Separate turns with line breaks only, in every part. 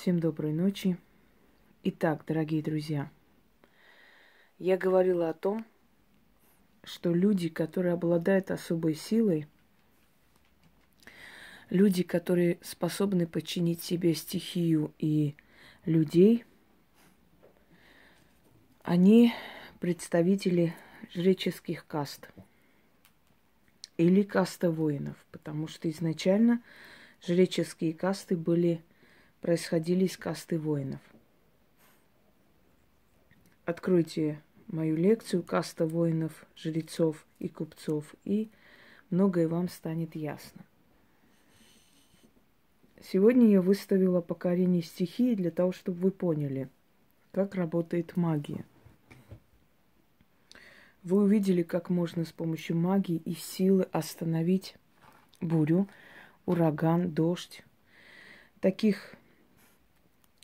Всем доброй ночи. Итак, дорогие друзья, я говорила о том, что люди, которые обладают особой силой, люди, которые способны подчинить себе стихию и людей, они представители жреческих каст или каста воинов, потому что изначально жреческие касты были происходили из касты воинов. Откройте мою лекцию «Каста воинов, жрецов и купцов», и многое вам станет ясно. Сегодня я выставила покорение стихии для того, чтобы вы поняли, как работает магия. Вы увидели, как можно с помощью магии и силы остановить бурю, ураган, дождь. Таких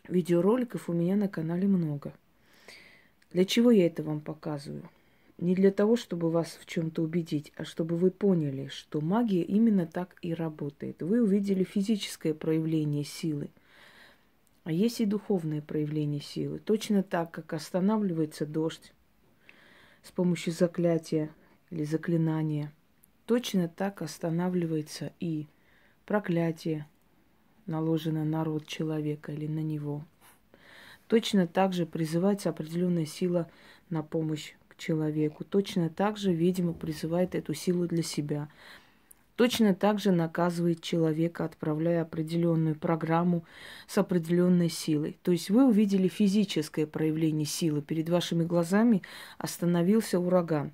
Видеороликов у меня на канале много. Для чего я это вам показываю? Не для того, чтобы вас в чем-то убедить, а чтобы вы поняли, что магия именно так и работает. Вы увидели физическое проявление силы, а есть и духовное проявление силы. Точно так, как останавливается дождь с помощью заклятия или заклинания, точно так останавливается и проклятие, наложено на род человека или на него. Точно так же призывается определенная сила на помощь к человеку. Точно так же, видимо, призывает эту силу для себя. Точно так же наказывает человека, отправляя определенную программу с определенной силой. То есть вы увидели физическое проявление силы. Перед вашими глазами остановился ураган.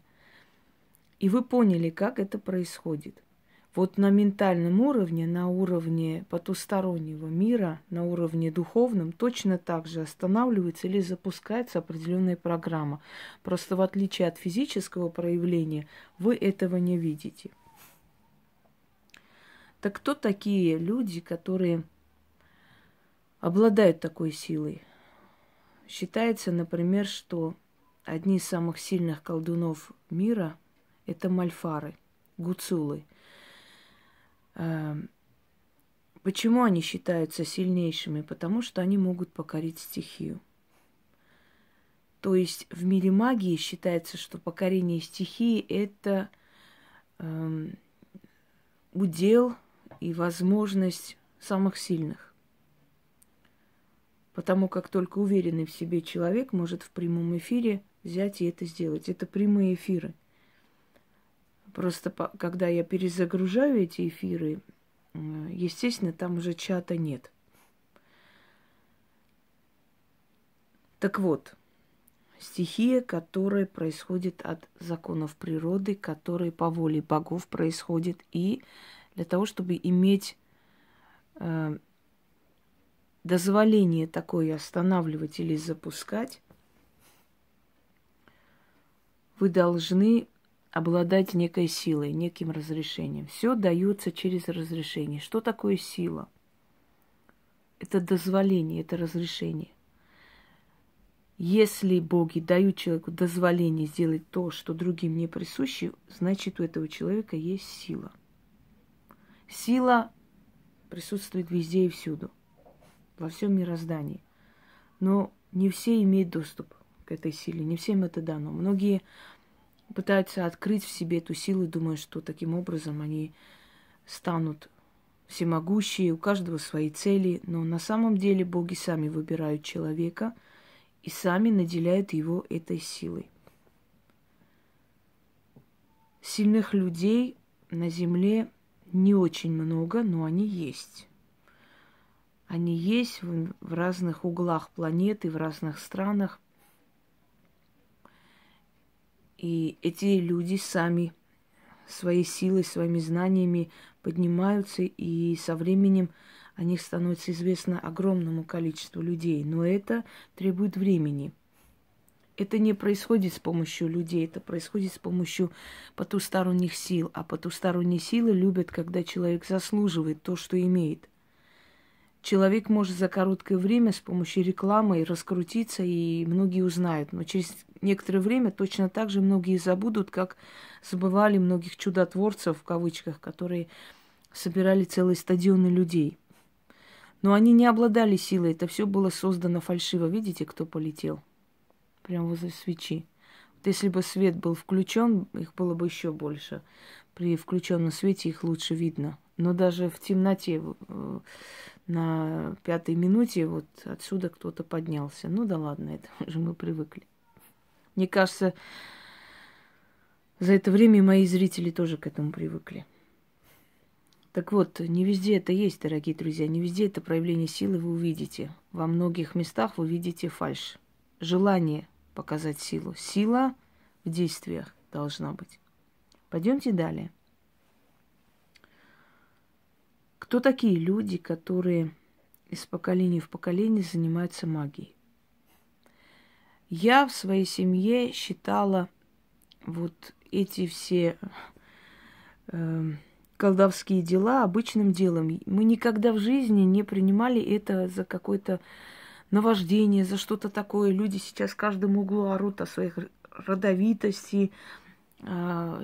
И вы поняли, как это происходит – вот на ментальном уровне, на уровне потустороннего мира, на уровне духовном, точно так же останавливается или запускается определенная программа. Просто в отличие от физического проявления, вы этого не видите. Так кто такие люди, которые обладают такой силой? Считается, например, что одни из самых сильных колдунов мира – это мальфары, гуцулы – почему они считаются сильнейшими? Потому что они могут покорить стихию. То есть в мире магии считается, что покорение стихии это э, удел и возможность самых сильных. Потому как только уверенный в себе человек может в прямом эфире взять и это сделать. Это прямые эфиры. Просто когда я перезагружаю эти эфиры, естественно, там уже чата нет. Так вот, стихия, которая происходит от законов природы, которые по воле богов происходит, и для того, чтобы иметь э, дозволение такое останавливать или запускать, вы должны обладать некой силой, неким разрешением. Все дается через разрешение. Что такое сила? Это дозволение, это разрешение. Если боги дают человеку дозволение сделать то, что другим не присуще, значит у этого человека есть сила. Сила присутствует везде и всюду, во всем мироздании. Но не все имеют доступ к этой силе, не всем это дано. Многие пытаются открыть в себе эту силу и думают, что таким образом они станут всемогущие, у каждого свои цели, но на самом деле боги сами выбирают человека и сами наделяют его этой силой. Сильных людей на Земле не очень много, но они есть. Они есть в разных углах планеты, в разных странах – и эти люди сами своей силой, своими знаниями поднимаются, и со временем о них становится известно огромному количеству людей. Но это требует времени. Это не происходит с помощью людей, это происходит с помощью потусторонних сил. А потусторонние силы любят, когда человек заслуживает то, что имеет. Человек может за короткое время с помощью рекламы раскрутиться, и многие узнают. Но через некоторое время точно так же многие забудут, как забывали многих чудотворцев, в кавычках, которые собирали целые стадионы людей. Но они не обладали силой, это все было создано фальшиво. Видите, кто полетел? Прямо возле свечи. Вот если бы свет был включен, их было бы еще больше. При включенном свете их лучше видно. Но даже в темноте э, на пятой минуте вот отсюда кто-то поднялся. Ну да ладно, это уже мы привыкли. Мне кажется, за это время мои зрители тоже к этому привыкли. Так вот, не везде это есть, дорогие друзья, не везде это проявление силы вы увидите. Во многих местах вы видите фальш. Желание показать силу. Сила в действиях должна быть. Пойдемте далее. Кто такие люди, которые из поколения в поколение занимаются магией? Я в своей семье считала вот эти все э, колдовские дела обычным делом. Мы никогда в жизни не принимали это за какое-то наваждение, за что-то такое. Люди сейчас в каждом углу орут о своих родовитости, а,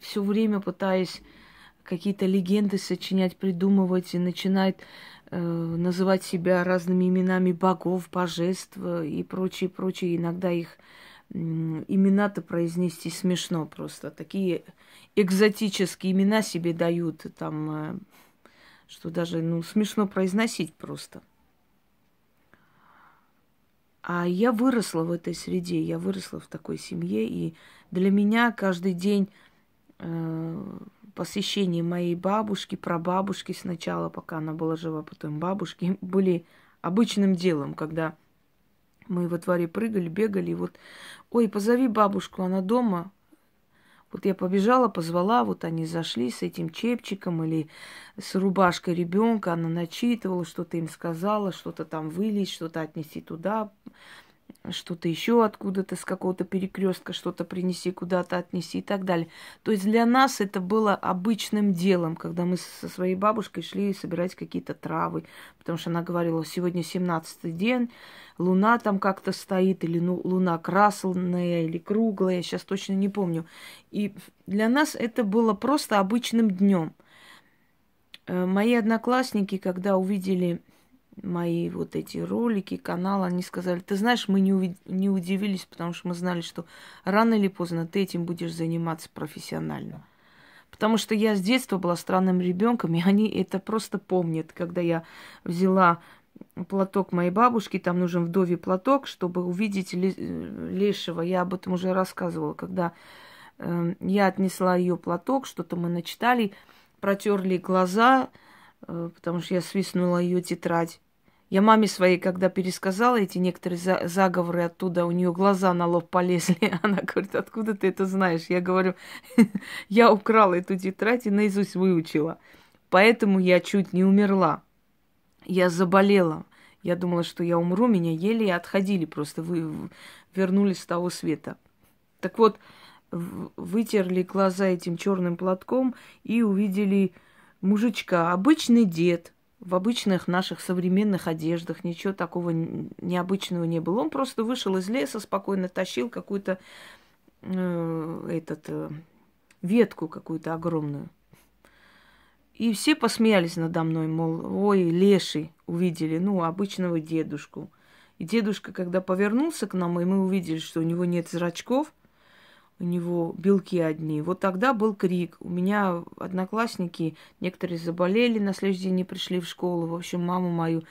все время пытаясь какие-то легенды сочинять, придумывать и начинает э, называть себя разными именами богов, божеств и прочее, прочее. Иногда их имена-то произнести смешно просто. Такие экзотические имена себе дают, там, э, что даже, ну, смешно произносить просто. А я выросла в этой среде, я выросла в такой семье, и для меня каждый день э, посещение моей бабушки, прабабушки сначала, пока она была жива, потом бабушки, были обычным делом, когда мы во дворе прыгали, бегали, и вот, ой, позови бабушку, она дома. Вот я побежала, позвала, вот они зашли с этим чепчиком или с рубашкой ребенка, она начитывала, что-то им сказала, что-то там вылить, что-то отнести туда, что-то еще откуда-то, с какого-то перекрестка, что-то принеси, куда-то отнеси и так далее. То есть для нас это было обычным делом, когда мы со своей бабушкой шли собирать какие-то травы, потому что она говорила, сегодня 17-й день, луна там как-то стоит, или ну, луна красная, или круглая, сейчас точно не помню. И для нас это было просто обычным днем. Э, мои одноклассники, когда увидели мои вот эти ролики, канал, они сказали, ты знаешь, мы не, уви- не удивились, потому что мы знали, что рано или поздно ты этим будешь заниматься профессионально. Потому что я с детства была странным ребенком, и они это просто помнят, когда я взяла платок моей бабушки, там нужен вдовий платок, чтобы увидеть лешего. Я об этом уже рассказывала, когда э, я отнесла ее платок, что-то мы начитали, протерли глаза, потому что я свистнула ее тетрадь. Я маме своей, когда пересказала эти некоторые за- заговоры оттуда, у нее глаза на лоб полезли. Она говорит, откуда ты это знаешь? Я говорю, я украла эту тетрадь и наизусть выучила. Поэтому я чуть не умерла. Я заболела. Я думала, что я умру, меня еле отходили, просто вы вернулись с того света. Так вот, вытерли глаза этим черным платком и увидели мужичка, обычный дед, в обычных наших современных одеждах, ничего такого необычного не было. Он просто вышел из леса, спокойно тащил какую-то э, этот, э, ветку какую-то огромную. И все посмеялись надо мной, мол, ой, леший, увидели, ну, обычного дедушку. И дедушка, когда повернулся к нам, и мы увидели, что у него нет зрачков – у него белки одни. Вот тогда был крик. У меня одноклассники, некоторые заболели, на следующий день не пришли в школу. В общем, маму мою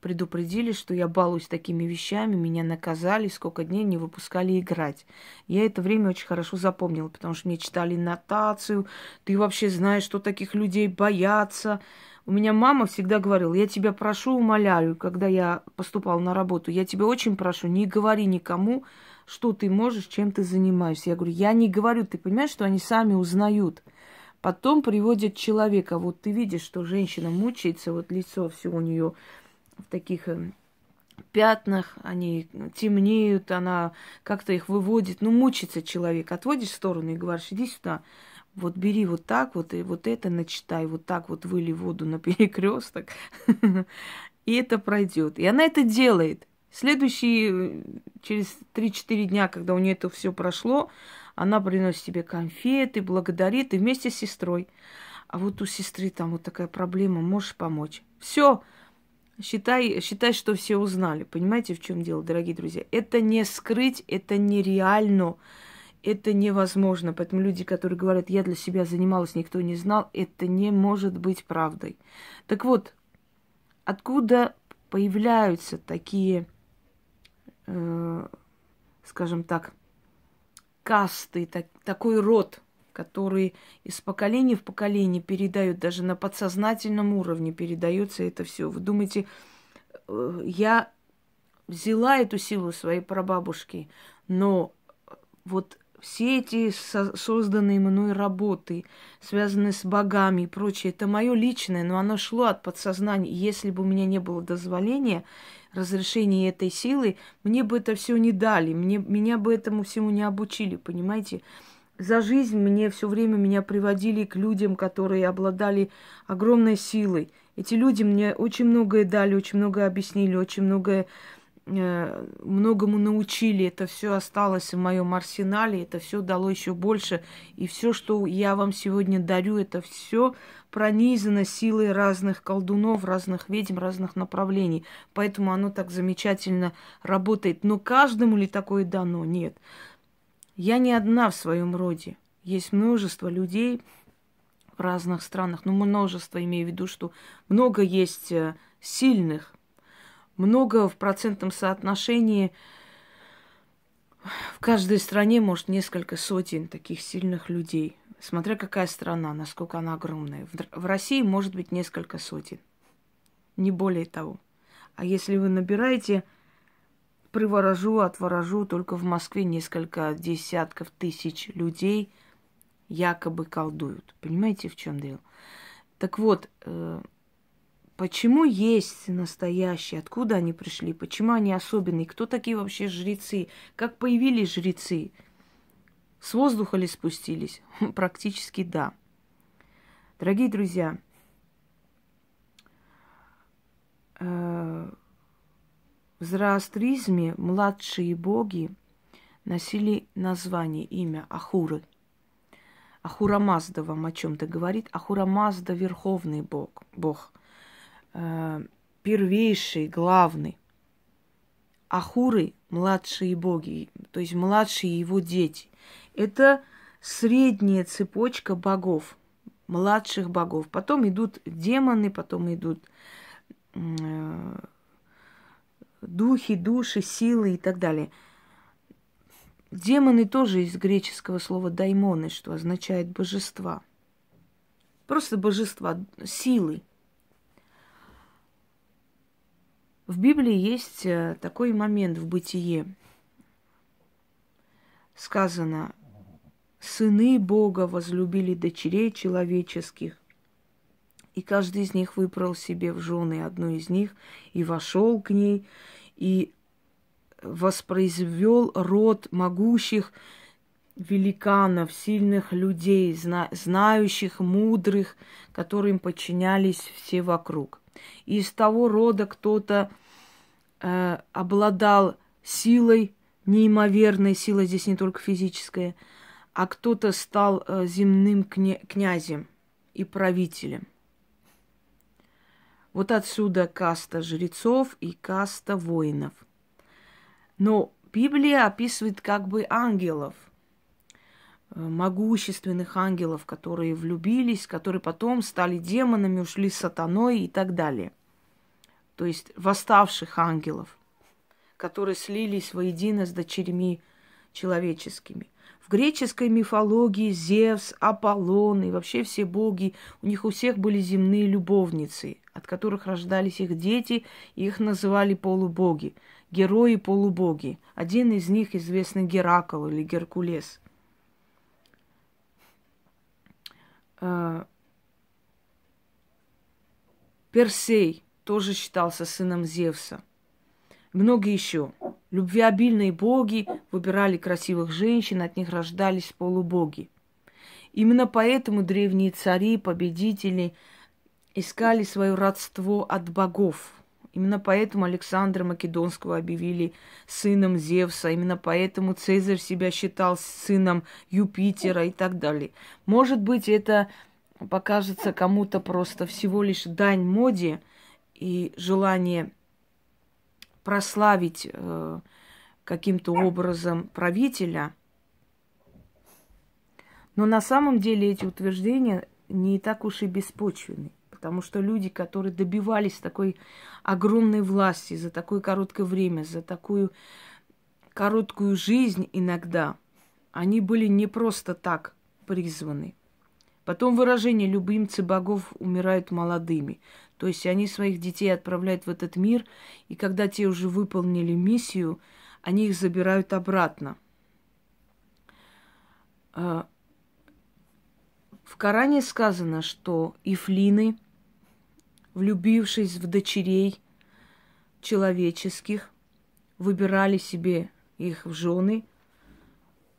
предупредили, что я балуюсь такими вещами, меня наказали, сколько дней не выпускали играть. Я это время очень хорошо запомнила, потому что мне читали нотацию, ты вообще знаешь, что таких людей боятся. У меня мама всегда говорила, я тебя прошу, умоляю, когда я поступала на работу, я тебя очень прошу, не говори никому, что ты можешь, чем ты занимаешься. Я говорю, я не говорю, ты понимаешь, что они сами узнают. Потом приводят человека. Вот ты видишь, что женщина мучается, вот лицо все у нее в таких э, пятнах, они темнеют, она как-то их выводит. Ну, мучится человек. Отводишь в сторону и говоришь, иди сюда. Вот бери вот так вот, и вот это начитай, вот так вот выли воду на перекресток, и это пройдет. И она это делает. Следующие, через 3-4 дня, когда у нее это все прошло, она приносит тебе конфеты, благодарит, и вместе с сестрой. А вот у сестры там вот такая проблема, можешь помочь. Все, считай, считай, что все узнали. Понимаете, в чем дело, дорогие друзья? Это не скрыть, это нереально, это невозможно. Поэтому люди, которые говорят, я для себя занималась, никто не знал, это не может быть правдой. Так вот, откуда появляются такие, э, скажем так, касты, так, такой род, который из поколения в поколение передают, даже на подсознательном уровне передается это все. Вы думаете, э, я взяла эту силу своей прабабушки, но вот все эти со- созданные мной работы, связанные с богами и прочее, это мое личное, но оно шло от подсознания. Если бы у меня не было дозволения, разрешения этой силы, мне бы это все не дали, мне, меня бы этому всему не обучили, понимаете? За жизнь мне все время меня приводили к людям, которые обладали огромной силой. Эти люди мне очень многое дали, очень многое объяснили, очень многое Э, многому научили, это все осталось в моем арсенале, это все дало еще больше. И все, что я вам сегодня дарю, это все пронизано силой разных колдунов, разных ведьм, разных направлений. Поэтому оно так замечательно работает. Но каждому ли такое дано? Нет. Я не одна в своем роде. Есть множество людей в разных странах, ну множество, имею в виду, что много есть э, сильных, много в процентном соотношении. В каждой стране, может, несколько сотен таких сильных людей. Смотря какая страна, насколько она огромная. В России может быть несколько сотен. Не более того. А если вы набираете приворожу, отворожу, только в Москве несколько десятков тысяч людей якобы колдуют. Понимаете, в чем дело? Так вот, э, Почему есть настоящие? Откуда они пришли? Почему они особенные? Кто такие вообще жрецы? Как появились жрецы? С воздуха ли спустились? Практически да. Дорогие друзья, э, в зороастризме младшие боги носили название, имя Ахуры. Ахура Мазда вам о чем-то говорит. Ахура Мазда – верховный бог, бог – э, первейший, главный. Ахуры – младшие боги, то есть младшие его дети. Это средняя цепочка богов, младших богов. Потом идут демоны, потом идут э, духи, души, силы и так далее. Демоны тоже из греческого слова даймоны, что означает божества. Просто божества, силы. В Библии есть э, такой момент в бытие. Сказано, сыны Бога возлюбили дочерей человеческих, и каждый из них выбрал себе в жены одну из них и вошел к ней, и воспроизвел род могущих великанов, сильных людей, зна- знающих, мудрых, которым подчинялись все вокруг. Из того рода кто-то э, обладал силой, неимоверной силой, здесь не только физическая, а кто-то стал э, земным кня- князем и правителем. Вот отсюда каста жрецов и каста воинов. Но Библия описывает как бы ангелов – Э, могущественных ангелов, которые влюбились, которые потом стали демонами, ушли с сатаной и так далее. То есть восставших ангелов, которые слились воедино с дочерьми человеческими. В греческой мифологии Зевс, Аполлон и вообще все боги, у них у всех были земные любовницы, от которых рождались их дети, и их называли полубоги, герои-полубоги. Один из них известный Геракл или Геркулес – Э, Персей тоже считался сыном Зевса. Многие еще. Любвеобильные боги выбирали красивых женщин, от них рождались полубоги. Именно поэтому древние цари, победители искали свое родство от богов – Именно поэтому Александра Македонского объявили сыном Зевса, именно поэтому Цезарь себя считал сыном Юпитера и так далее. Может быть, это покажется кому-то просто всего лишь дань моде и желание прославить э, каким-то образом правителя. Но на самом деле эти утверждения не так уж и беспочвенны. Потому что люди, которые добивались такой огромной власти за такое короткое время, за такую короткую жизнь иногда, они были не просто так призваны. Потом выражение «любимцы богов умирают молодыми». То есть они своих детей отправляют в этот мир, и когда те уже выполнили миссию, они их забирают обратно. А, в Коране сказано, что ифлины – влюбившись в дочерей человеческих, выбирали себе их в жены,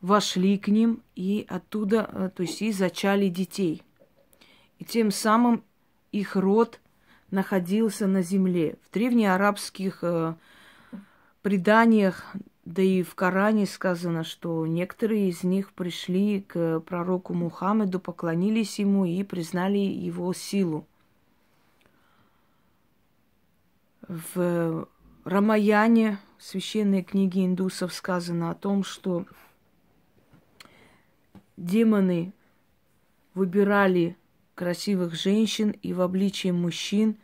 вошли к ним и оттуда, э, то есть и зачали детей. И тем самым их род находился на земле. В древнеарабских э, преданиях, да и в Коране сказано, что некоторые из них пришли к пророку Мухаммеду, поклонились ему и признали его силу. В Рамаяне, священной книге индусов, сказано о том, что демоны выбирали красивых женщин и в обличии мужчин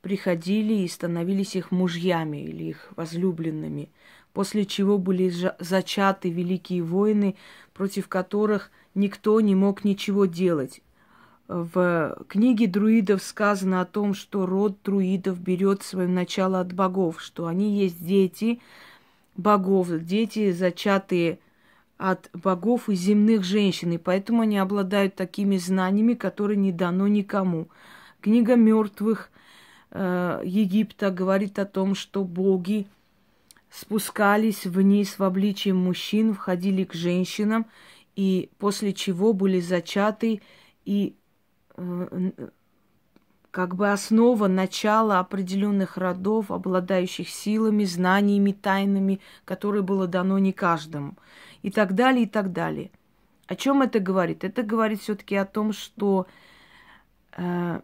приходили и становились их мужьями или их возлюбленными, после чего были зачаты великие войны, против которых никто не мог ничего делать. В книге друидов сказано о том, что род друидов берет свое начало от богов, что они есть дети богов, дети, зачатые от богов и земных женщин, и поэтому они обладают такими знаниями, которые не дано никому. Книга мертвых э, Египта говорит о том, что боги спускались вниз в обличие мужчин, входили к женщинам, и после чего были зачаты и Э, как бы основа, начала определенных родов, обладающих силами, знаниями, тайнами, которые было дано не каждому. И так далее, и так далее. О чем это говорит? Это говорит все-таки о том, что э,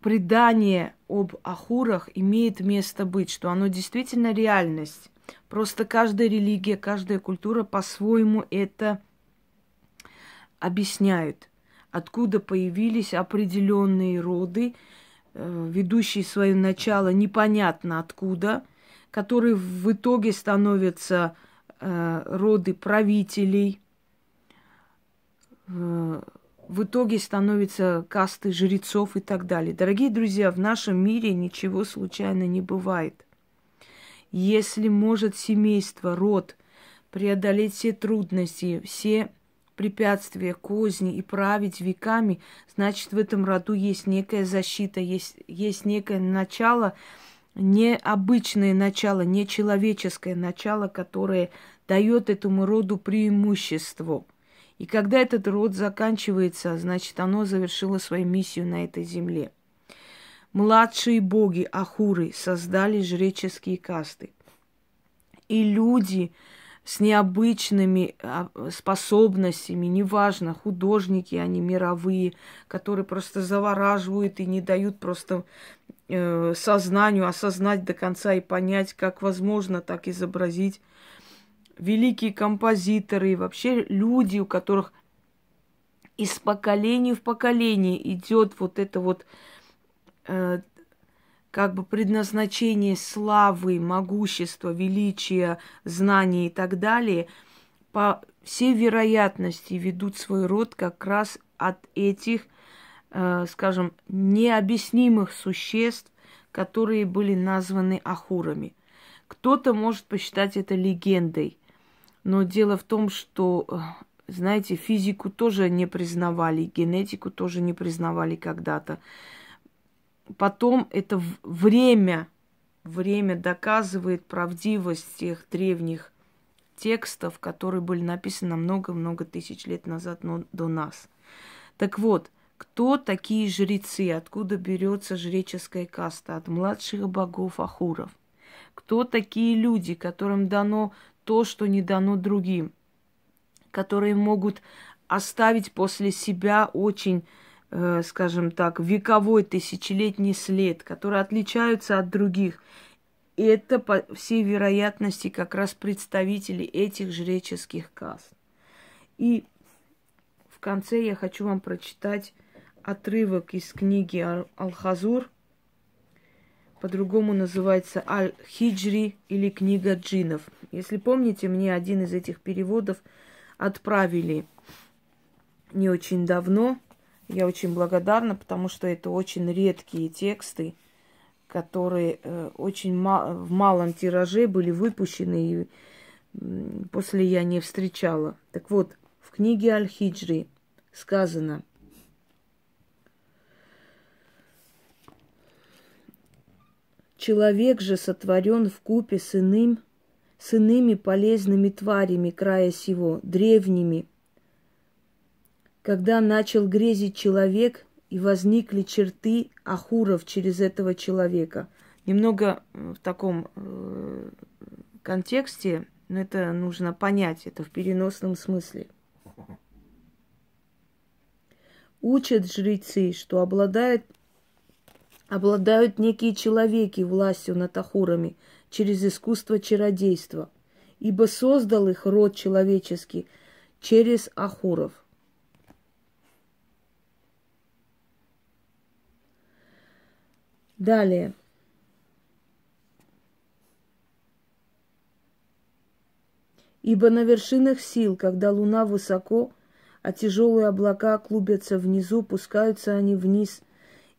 предание об ахурах имеет место быть, что оно действительно реальность. Просто каждая религия, каждая культура по-своему это объясняют откуда появились определенные роды, э, ведущие свое начало непонятно откуда, которые в итоге становятся роды правителей, э, в итоге становятся касты жрецов и так далее. Дорогие друзья, в нашем мире ничего случайно не бывает. Если может семейство, род преодолеть все трудности, все препятствия, козни и править веками, значит, в этом роду есть некая защита, есть, есть некое начало, необычное начало, нечеловеческое начало, которое дает этому роду преимущество. И когда этот род заканчивается, значит, оно завершило свою миссию на этой земле. Младшие боги, ахуры, создали жреческие касты. И люди, с необычными а, способностями, неважно, художники, они мировые, которые просто завораживают и не дают просто э, сознанию осознать до конца и понять, как возможно так изобразить. Великие композиторы, вообще люди, у которых из поколения в поколение идет вот это вот э, как бы предназначение славы, могущества, величия, знаний и так далее, по всей вероятности ведут свой род как раз от этих, э, скажем, необъяснимых существ, которые были названы ахурами. Кто-то может посчитать это легендой, но дело в том, что, э, знаете, физику тоже не признавали, генетику тоже не признавали когда-то потом это время, время доказывает правдивость тех древних текстов, которые были написаны много-много тысяч лет назад но до нас. Так вот, кто такие жрецы, откуда берется жреческая каста от младших богов Ахуров? Кто такие люди, которым дано то, что не дано другим, которые могут оставить после себя очень скажем так, вековой тысячелетний след, которые отличаются от других. И это, по всей вероятности, как раз представители этих жреческих каст. И в конце я хочу вам прочитать отрывок из книги Ал-Хазур, по-другому называется Аль-Хиджри или книга джинов. Если помните, мне один из этих переводов отправили не очень давно. Я очень благодарна, потому что это очень редкие тексты, которые э, очень в малом тираже были выпущены, и после я не встречала. Так вот, в книге Аль-Хиджри сказано – Человек же сотворен в купе с иным, с иными полезными тварями края сего, древними. Когда начал грезить человек, и возникли черты ахуров через этого человека. Немного э, в таком э, контексте, но это нужно понять, это в переносном смысле. Учат жрецы, что обладает обладают некие человеки властью над ахурами через искусство чародейства, ибо создал их род человеческий через ахуров. Далее. Ибо на вершинах сил, когда луна высоко, а тяжелые облака клубятся внизу, пускаются они вниз –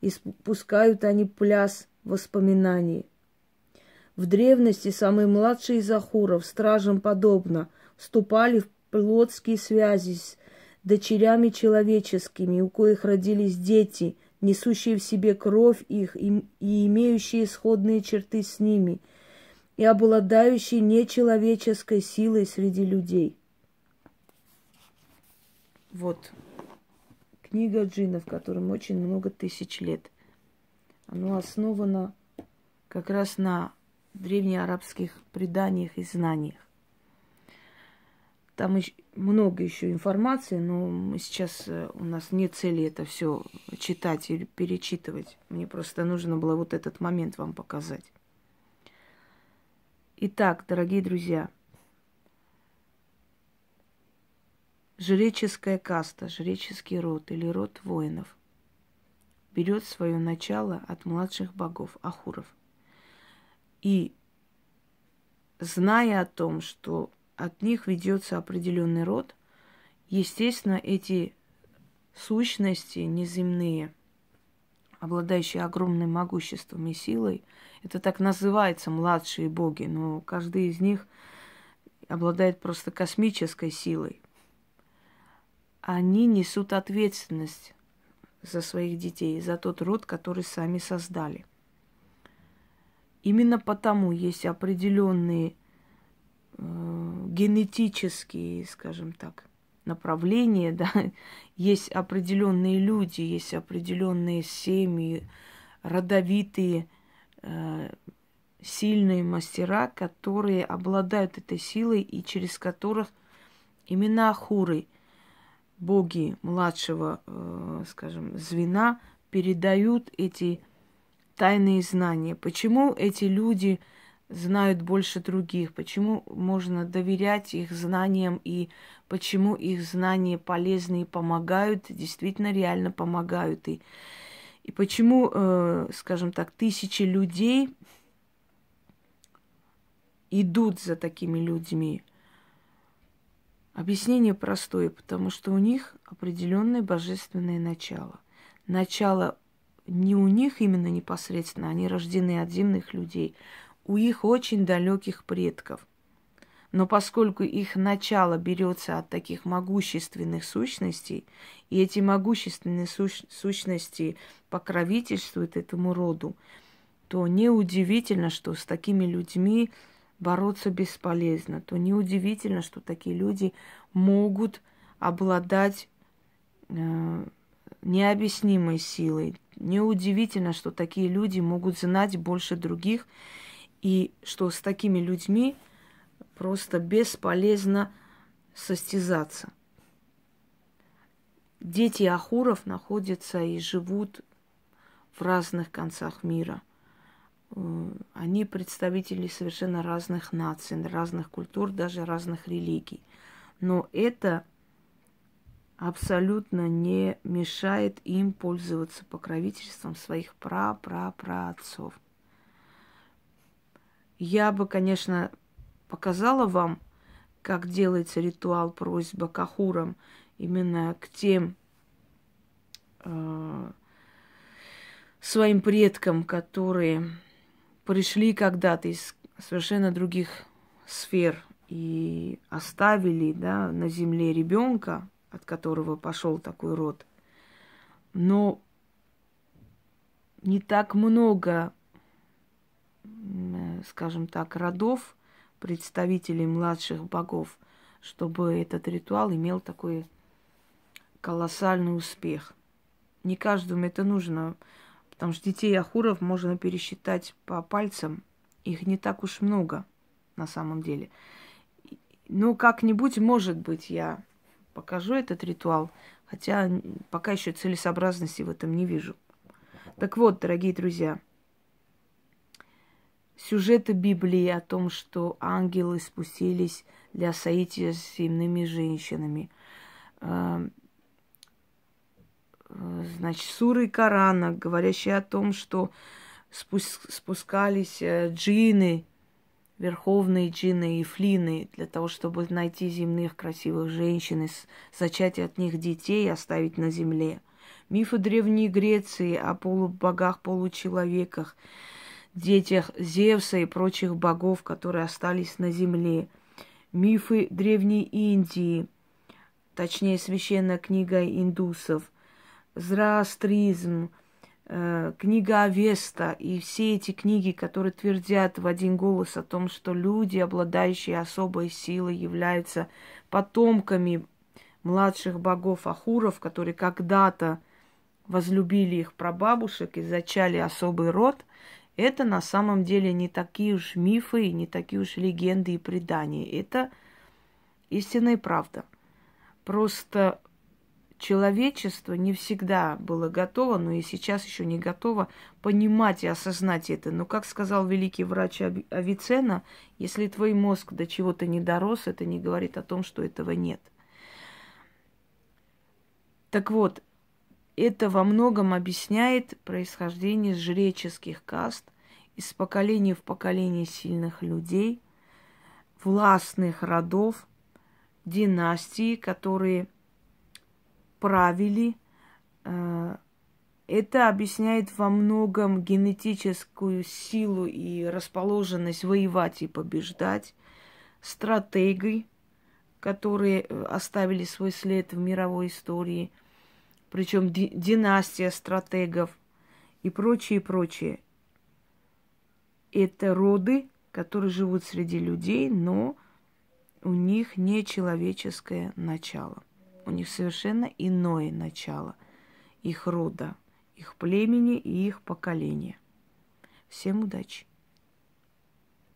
и спускают они пляс воспоминаний. В древности самые младшие из ахуров, стражам подобно, вступали в плотские связи с дочерями человеческими, у коих родились дети, несущие в себе кровь их и, и имеющие сходные черты с ними, и обладающие нечеловеческой силой среди людей. Вот книга джинов, которым очень много тысяч лет. Оно основано как раз на древнеарабских преданиях и знаниях. Там много еще информации, но мы сейчас э, у нас нет цели это все читать или перечитывать. Мне просто нужно было вот этот момент вам показать. Итак, дорогие друзья, Жреческая каста, жреческий род или род воинов берет свое начало от младших богов, ахуров. И зная о том, что от них ведется определенный род, естественно, эти сущности неземные, обладающие огромным могуществом и силой, это так называется младшие боги, но каждый из них обладает просто космической силой они несут ответственность за своих детей, за тот род, который сами создали. Именно потому есть определенные генетические, скажем так, направления, да, есть определенные люди, есть определенные семьи, родовитые, э, сильные мастера, которые обладают этой силой и через которых именно ахуры – боги младшего, э, скажем, звена передают эти тайные знания. Почему эти люди знают больше других? Почему можно доверять их знаниям и почему их знания полезны и помогают, действительно реально помогают? И, и почему, э, скажем так, тысячи людей идут за такими людьми? Объяснение простое, потому что у них определенное божественное начало. Начало не у них именно непосредственно, они рождены от земных людей, у их очень далеких предков. Но поскольку их начало берется от таких могущественных сущностей, и эти могущественные суч- сущности покровительствуют этому роду, то неудивительно, что с такими людьми бороться бесполезно, то неудивительно, что такие люди могут обладать э, необъяснимой силой. Неудивительно, что такие люди могут знать больше других, и что с такими людьми просто бесполезно состязаться. дети Ахуров находятся и живут в разных концах мира. Э, они представители совершенно разных наций, разных культур, даже разных религий. Но это абсолютно не мешает им пользоваться покровительством своих пра-пра-праотцов. Я бы, конечно, показала вам, как делается ритуал просьба к ахурам именно к тем э, своим предкам, которые пришли когда-то из совершенно других сфер и оставили да, на земле ребенка, от которого пошел такой род. Но не так много, скажем так, родов, представителей младших богов, чтобы этот ритуал имел такой колоссальный успех. Не каждому это нужно, потому что детей Ахуров можно пересчитать по пальцам. Их не так уж много на самом деле. Ну, как-нибудь, может быть, я покажу этот ритуал, хотя пока еще целесообразности в этом не вижу. Так вот, дорогие друзья, сюжеты Библии о том, что ангелы спустились для соития с земными женщинами, эм, Э, значит, суры Корана, говорящие о том, что спускались э, джины, верховные джины и флины, для того, чтобы найти земных красивых женщин и зачать от них детей и оставить на земле. Мифы Древней Греции о полубогах, получеловеках, детях Зевса и прочих богов, которые остались на земле. Мифы Древней Индии, точнее, священная книга индусов, зороастризм, э, книга Авеста и все эти книги, которые твердят в один голос о том, что люди, обладающие особой силой, являются потомками младших богов Ахуров, которые когда-то возлюбили их прабабушек и зачали особый род, это на самом деле не такие уж мифы, не такие уж легенды и предания. Это истинная правда. Просто человечество не всегда было готово, но и сейчас еще не готово понимать и осознать это. Но, как сказал великий врач Авиценна, если твой мозг до чего-то не дорос, это не говорит о том, что этого нет. Так вот, это во многом объясняет происхождение жреческих каст из поколения в поколение сильных людей, властных родов, династий, которые – правили. Э, это объясняет во многом генетическую силу и расположенность воевать и побеждать, стратегии, которые э, оставили свой след в мировой истории, причем династия стратегов и прочее, прочее. Это роды, которые живут среди людей, но у них не человеческое начало. У них совершенно иное начало их рода, их племени и их поколения. Всем удачи!